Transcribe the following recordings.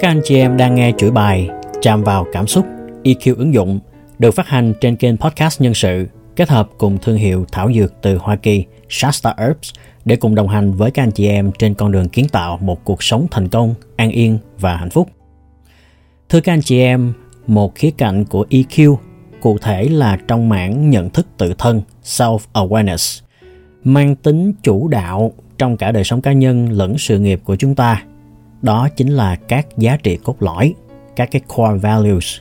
Các anh chị em đang nghe chuỗi bài Chạm vào cảm xúc EQ ứng dụng được phát hành trên kênh podcast nhân sự kết hợp cùng thương hiệu thảo dược từ Hoa Kỳ Shasta Herbs để cùng đồng hành với các anh chị em trên con đường kiến tạo một cuộc sống thành công, an yên và hạnh phúc. Thưa các anh chị em, một khía cạnh của EQ cụ thể là trong mảng nhận thức tự thân self-awareness mang tính chủ đạo trong cả đời sống cá nhân lẫn sự nghiệp của chúng ta đó chính là các giá trị cốt lõi, các cái core values.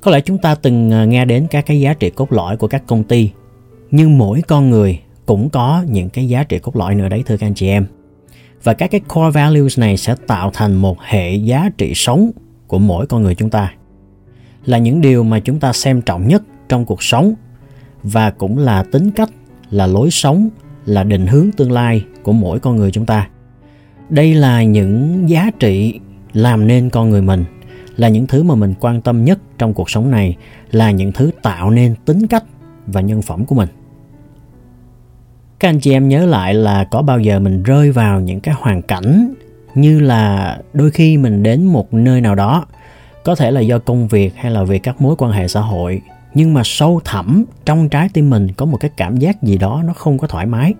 Có lẽ chúng ta từng à, nghe đến các cái giá trị cốt lõi của các công ty, nhưng mỗi con người cũng có những cái giá trị cốt lõi nữa đấy, thưa các anh chị em. Và các cái core values này sẽ tạo thành một hệ giá trị sống của mỗi con người chúng ta. Là những điều mà chúng ta xem trọng nhất trong cuộc sống và cũng là tính cách, là lối sống, là định hướng tương lai của mỗi con người chúng ta đây là những giá trị làm nên con người mình, là những thứ mà mình quan tâm nhất trong cuộc sống này, là những thứ tạo nên tính cách và nhân phẩm của mình. Các anh chị em nhớ lại là có bao giờ mình rơi vào những cái hoàn cảnh như là đôi khi mình đến một nơi nào đó, có thể là do công việc hay là vì các mối quan hệ xã hội, nhưng mà sâu thẳm trong trái tim mình có một cái cảm giác gì đó nó không có thoải mái.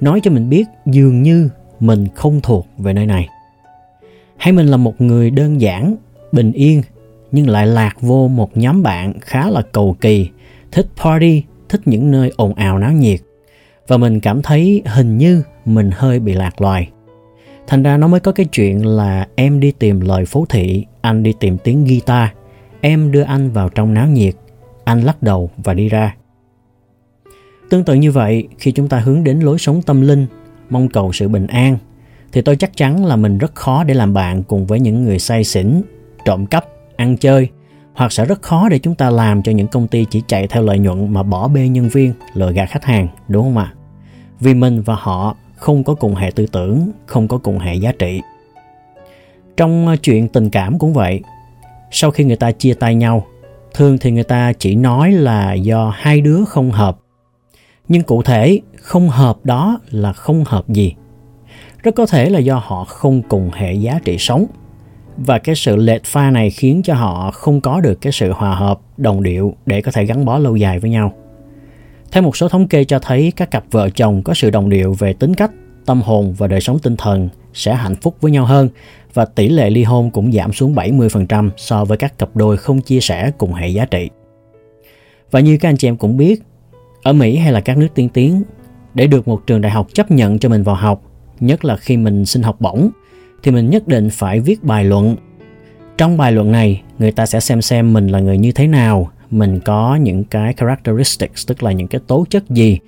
Nói cho mình biết, dường như mình không thuộc về nơi này. Hay mình là một người đơn giản, bình yên, nhưng lại lạc vô một nhóm bạn khá là cầu kỳ, thích party, thích những nơi ồn ào náo nhiệt. Và mình cảm thấy hình như mình hơi bị lạc loài. Thành ra nó mới có cái chuyện là em đi tìm lời phố thị, anh đi tìm tiếng guitar, em đưa anh vào trong náo nhiệt, anh lắc đầu và đi ra. Tương tự như vậy, khi chúng ta hướng đến lối sống tâm linh mong cầu sự bình an, thì tôi chắc chắn là mình rất khó để làm bạn cùng với những người say xỉn, trộm cắp, ăn chơi, hoặc sẽ rất khó để chúng ta làm cho những công ty chỉ chạy theo lợi nhuận mà bỏ bê nhân viên, lừa gạt khách hàng, đúng không ạ? Vì mình và họ không có cùng hệ tư tưởng, không có cùng hệ giá trị. Trong ờ, chuyện tình cảm cũng vậy, sau khi người ta chia tay nhau thường thì người ta chỉ nói là do hai đứa không hợp nhưng cụ thể không hợp đó là không hợp gì. Rất có thể là do họ không cùng hệ giá trị sống. Và cái sự lệch pha này khiến cho họ không có được cái sự hòa hợp đồng điệu để có thể gắn bó lâu dài với nhau. Theo một số thống kê cho thấy các cặp vợ chồng có sự đồng điệu về tính cách tâm hồn và đời sống tinh thần sẽ hạnh phúc với nhau hơn và tỷ lệ ly hôn cũng giảm xuống 70% so với các cặp đôi không chia sẻ cùng hệ giá trị. Và như các anh chị em cũng biết, ở Mỹ hay là các nước tiên tiến, để được một trường đại học chấp nhận cho mình vào học, nhất là khi mình xin học bổng, thì mình nhất định phải viết bài luận. Trong bài luận này, người ta sẽ xem xem mình là người như thế nào, mình có những cái characteristics, tức là những cái tố chất gì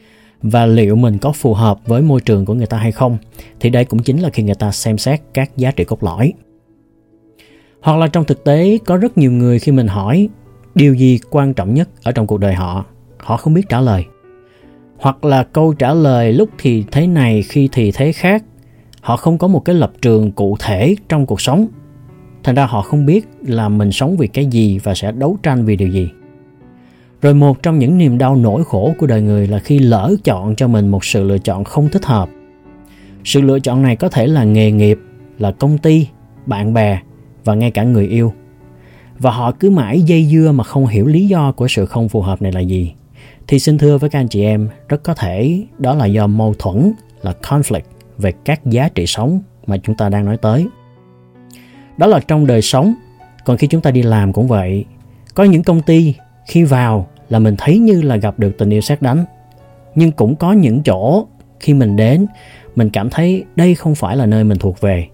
và liệu mình có phù hợp với môi trường của người ta hay không. Thì đây cũng chính là khi người ta xem xét các giá trị cốt lõi. Hoặc là trong thực tế có rất nhiều người khi mình hỏi điều gì quan trọng nhất ở trong cuộc đời họ? Họ không biết trả lời. Hoặc là câu trả lời lúc thì thế này, khi thì thế khác. Họ không có một cái lập trường cụ thể trong cuộc sống. Thành ra họ không biết là mình sống vì cái gì và sẽ đấu tranh vì điều gì. Rồi một trong những niềm đau nỗi khổ của đời người là khi lỡ chọn cho mình một sự lựa chọn không thích hợp. Sự lựa chọn này có thể là nghề nghiệp, là công ty, bạn bè và ngay cả người yêu. Và họ cứ mãi dây dưa mà không hiểu lý do của sự không phù hợp này là gì thì xin thưa với các anh chị em, rất có thể đó là do mâu thuẫn, là conflict về các giá trị sống mà chúng ta đang nói tới. Đó là trong đời sống, còn khi chúng ta đi làm cũng vậy. Có những công ty khi vào là mình thấy như là gặp được tình yêu sát đánh. Nhưng cũng có những chỗ khi mình đến, mình cảm thấy đây không phải là nơi mình thuộc về.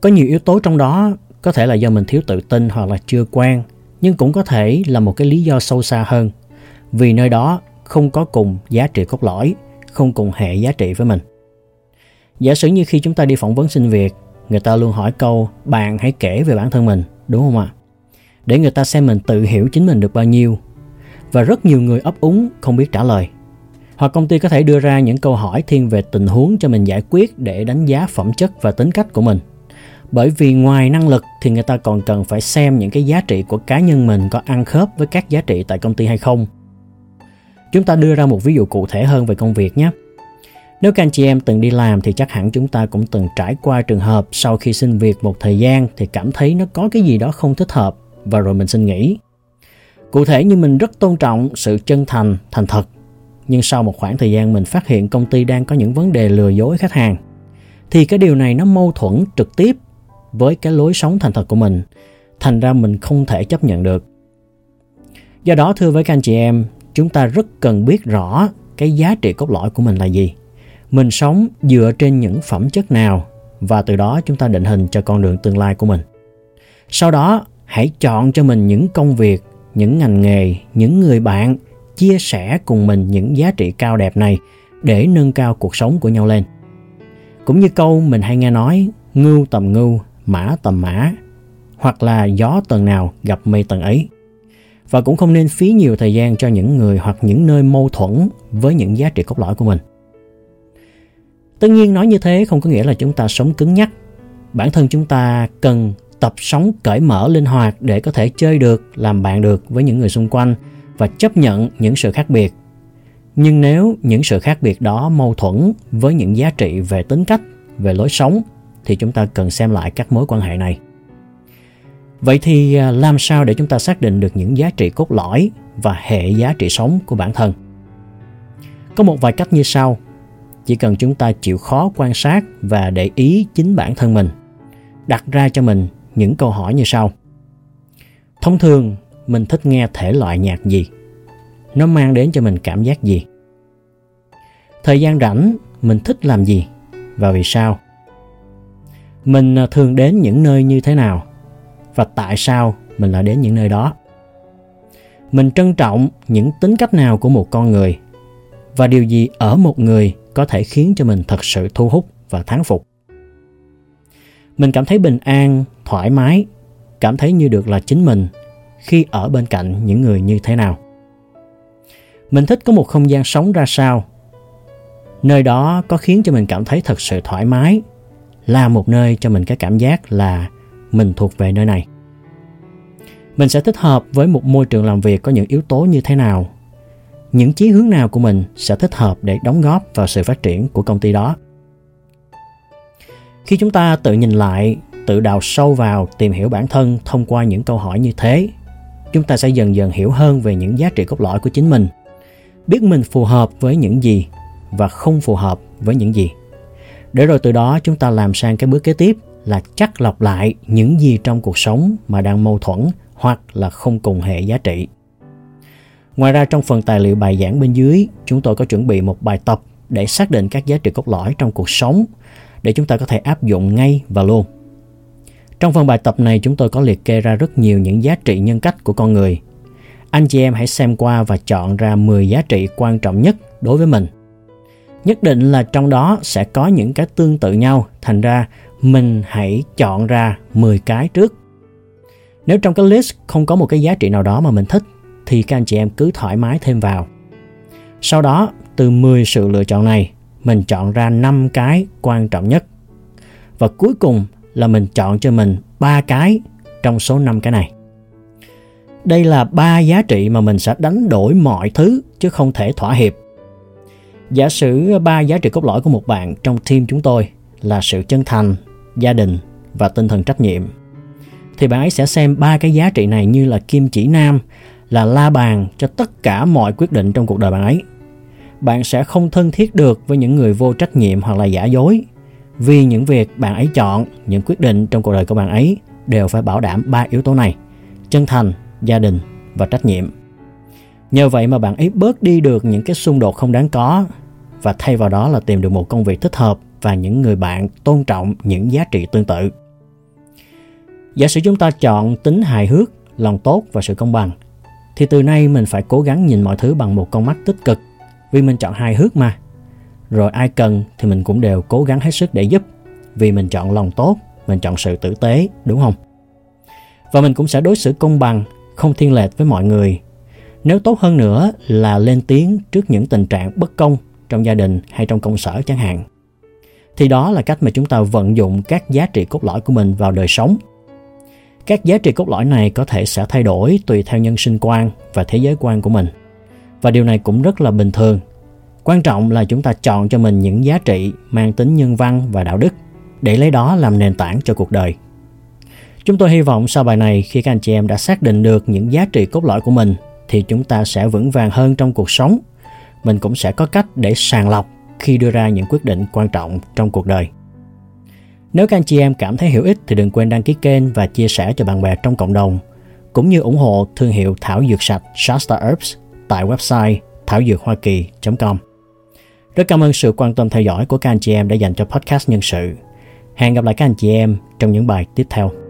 Có nhiều yếu tố trong đó, có thể là do mình thiếu tự tin hoặc là chưa quen, nhưng cũng có thể là một cái lý do sâu xa hơn vì nơi đó không có cùng giá trị cốt lõi, không cùng hệ giá trị với mình. Giả sử như khi chúng ta đi phỏng vấn xin việc, người ta luôn hỏi câu, bạn hãy kể về bản thân mình đúng không ạ? Để người ta xem mình tự hiểu chính mình được bao nhiêu. Và rất nhiều người ấp úng không biết trả lời. Hoặc công ty có thể đưa ra những câu hỏi thiên về tình huống cho mình giải quyết để đánh giá phẩm chất và tính cách của mình. Bởi vì ngoài năng lực thì người ta còn cần phải xem những cái giá trị của cá nhân mình có ăn khớp với các giá trị tại công ty hay không chúng ta đưa ra một ví dụ cụ thể hơn về công việc nhé Nếu các anh chị em từng đi làm thì chắc hẳn chúng ta cũng từng trải qua trường hợp sau khi xin việc một thời gian thì cảm thấy nó có cái gì đó không thích hợp và rồi mình xin nghỉ. Cụ thể như mình rất tôn trọng sự chân thành, thành thật. Nhưng sau một khoảng thời gian mình phát hiện công ty đang có những vấn đề lừa dối khách hàng thì cái điều này nó mâu thuẫn trực tiếp với cái lối sống thành thật của mình. Thành ra mình không thể chấp nhận được. Do đó thưa với các anh chị em, chúng ta rất cần biết rõ cái giá trị cốt lõi của mình là gì. Mình sống dựa trên những phẩm chất nào, và từ đó chúng ta định hình cho con đường tương lai của mình. Sau đó, hãy chọn cho mình những công việc, những ngành nghề, những người bạn chia sẻ cùng mình những giá trị cao đẹp này để nâng cao cuộc sống của nhau lên. Cũng như câu mình hay nghe nói, ngưu tầm ngưu, mã tầm mã hoặc là gió tầng nào gặp mây tầng ấy và cũng không nên phí nhiều thời gian cho những người hoặc những nơi mâu thuẫn với những giá trị cốt lõi của mình. Tất nhiên nói như thế không có nghĩa là chúng ta sống cứng nhắc. Bản thân chúng ta cần tập sống cởi mở linh hoạt để có thể chơi được, làm bạn được với những người xung quanh và chấp nhận những sự khác biệt. Nhưng nếu những sự khác biệt đó mâu thuẫn với những giá trị về tính cách, về lối sống, thì chúng ta cần xem lại các mối quan hệ này vậy thì à, làm sao để chúng ta xác định được những giá trị cốt lõi và hệ giá trị sống của bản thân? Có một vài cách như sau. Chỉ cần chúng ta chịu khó quan sát và để ý chính bản thân mình, đặt ra cho mình những câu hỏi như sau. Thông thường, mình thích nghe thể loại nhạc gì? Nó mang đến cho mình cảm giác gì? Thời gian rảnh, mình thích làm gì? Và vì sao? Mình à, thường đến những nơi như thế nào? Và tại sao mình lại đến những nơi đó. Mình trân trọng những tính cách nào của một con người và điều gì ở một người có thể khiến cho mình thật sự thu hút và thán phục. Mình cảm thấy bình an, thoải mái, cảm thấy như được là chính mình khi ở bên cạnh những người như thế nào. Mình thích có một không gian sống ra sao. Nơi đó có khiến cho mình cảm thấy thật sự thoải mái, là một nơi cho mình cái cảm giác là mình thuộc về nơi này. Mình sẽ thích hợp với một môi trường làm việc có những yếu tố như thế nào. Những chí hướng nào của mình sẽ thích hợp để đóng góp vào sự phát triển của công ty đó. Khi chúng ta tự nhìn lại, tự đào sâu vào, tìm hiểu bản thân thông qua những câu hỏi như thế, chúng ta sẽ dần dần hiểu hơn về những giá trị cốt lõi của chính mình. Biết mình phù hợp với những gì và không phù hợp với những gì. Để rồi từ đó chúng ta làm sang cái bước kế tiếp là chắc lọc lại những gì trong cuộc sống mà đang mâu thuẫn hoặc là không cùng hệ giá trị Ngoài ra trong phần tài liệu bài giảng bên dưới, chúng tôi có chuẩn bị một bài tập để xác định các giá trị cốt lõi trong cuộc sống để chúng ta có thể áp dụng ngay và luôn. Trong phần bài tập này chúng tôi có liệt kê ra rất nhiều những giá trị nhân cách của con người. Anh chị em hãy xem qua và chọn ra 10 giá trị quan trọng nhất đối với mình. Nhất định là trong đó sẽ có những cái tương tự nhau, thành ra mình hãy chọn ra 10 cái trước. Nếu trong cái list không có một cái giá trị nào đó mà mình thích thì các anh chị em cứ thoải mái thêm vào. Sau đó, từ 10 sự lựa chọn này, mình chọn ra 5 cái quan trọng nhất. Và cuối cùng là mình chọn cho mình 3 cái trong số 5 cái này. Đây là ba giá trị mà mình sẽ đánh đổi mọi thứ chứ không thể thỏa hiệp. Giả sử ba giá trị cốt lõi của một bạn trong team chúng tôi là sự chân thành, gia đình và tinh thần trách nhiệm thì bạn ấy sẽ xem ba cái giá trị này như là kim chỉ nam là la bàn cho tất cả mọi quyết định trong cuộc đời bạn ấy. Bạn sẽ không thân thiết được với những người vô trách nhiệm hoặc là giả dối vì những việc bạn ấy chọn, những quyết định trong cuộc đời của bạn ấy đều phải bảo đảm ba yếu tố này: chân thành, gia đình và trách nhiệm. Nhờ vậy mà bạn ấy bớt đi được những cái xung đột không đáng có và thay vào đó là tìm được một công việc thích hợp và những người bạn tôn trọng những giá trị tương tự. Giả sử chúng ta chọn tính hài hước, lòng tốt và sự công bằng thì từ nay mình phải cố gắng nhìn mọi thứ bằng một con mắt tích cực vì mình chọn hài hước mà. Rồi ai cần thì mình cũng đều cố gắng hết sức để giúp vì mình chọn lòng tốt, mình chọn sự tử tế, đúng không? Và mình cũng sẽ đối xử công bằng, không thiên lệch với mọi người. Nếu tốt hơn nữa là lên tiếng trước những tình trạng bất công trong gia đình hay trong công sở chẳng hạn. Thì đó là cách mà chúng ta vận dụng các giá trị cốt lõi của mình vào đời sống các giá trị cốt lõi này có thể sẽ thay đổi tùy theo nhân sinh quan và thế giới quan của mình. Và điều này cũng rất là bình thường. Quan trọng là chúng ta chọn cho mình những giá trị mang tính nhân văn và đạo đức để lấy đó làm nền tảng cho cuộc đời. Chúng tôi hy vọng sau bài này, khi các anh chị em đã xác định được những giá trị cốt lõi của mình, thì chúng ta sẽ vững vàng hơn trong cuộc sống. Mình cũng sẽ có cách để sàng lọc khi đưa ra những quyết định quan trọng trong cuộc đời. Nếu các anh chị em cảm thấy hữu ích thì đừng quên đăng ký kênh và chia sẻ cho bạn bè trong cộng đồng, cũng như ủng hộ thương hiệu thảo dược sạch Shasta Herbs tại website thảo dược hoa kỳ.com. Rất cảm ơn sự quan tâm theo dõi của các anh chị em đã dành cho podcast nhân sự. Hẹn gặp lại các anh chị em trong những bài tiếp theo.